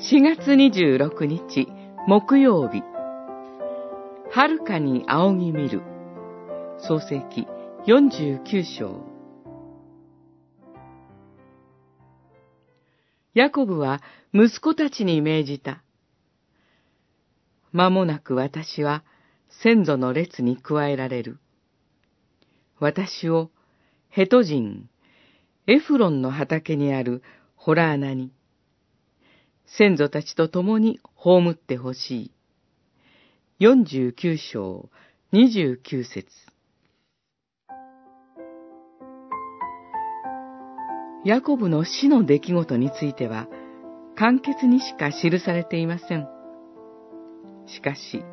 4月26日木曜日遥かに仰ぎ見る創世記49章ヤコブは息子たちに命じた。間もなく私は先祖の列に加えられる。私をヘト人、エフロンの畑にあるホラー穴に、先祖たちと共に葬ってほしい。49章29節ヤコブの死の出来事については、簡潔にしか記されていません。しかし、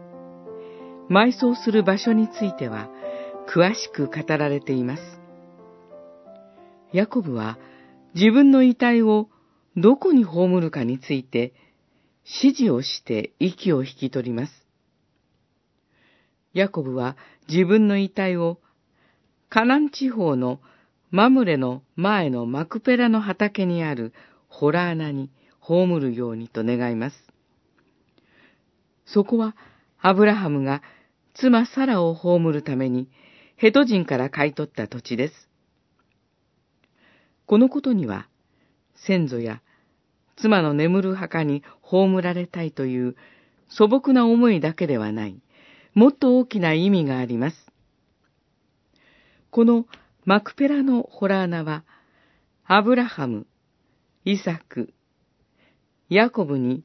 埋葬する場所については、詳しく語られています。ヤコブは、自分の遺体をどこに葬るかについて、指示をして息を引き取ります。ヤコブは自分の遺体をカナン地方のマムレの前のマクペラの畑にあるホラー穴に葬るようにと願います。そこはアブラハムが妻サラを葬るためにヘト人から買い取った土地です。このことには先祖や妻の眠る墓に葬られたいという素朴な思いだけではない、もっと大きな意味があります。このマクペラのホラー穴は、アブラハム、イサク、ヤコブに、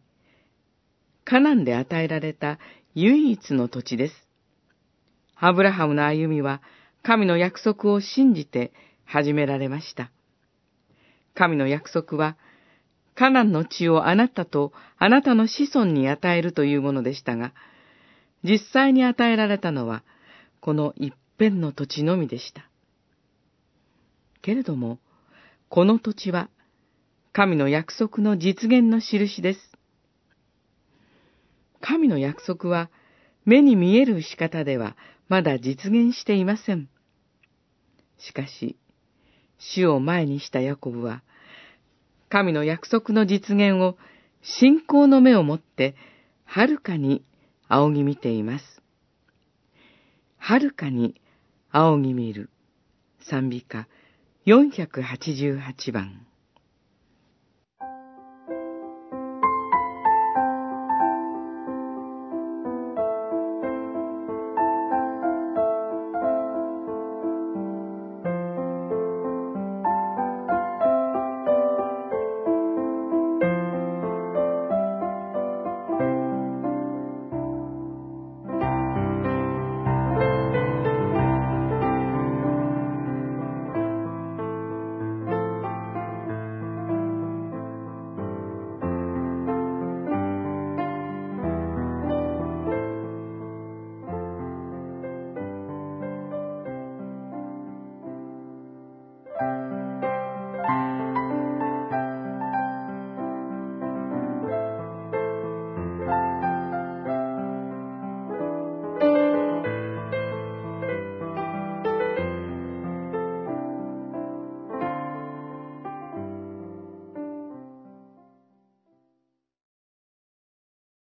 カナンで与えられた唯一の土地です。アブラハムの歩みは、神の約束を信じて始められました。神の約束は、カナンの地をあなたとあなたの子孫に与えるというものでしたが、実際に与えられたのは、この一辺の土地のみでした。けれども、この土地は、神の約束の実現の印です。神の約束は、目に見える仕方ではまだ実現していません。しかし、死を前にしたヤコブは、神の約束の実現を信仰の目を持ってはるかに仰ぎ見ています。はるかに仰ぎ見る賛美歌488番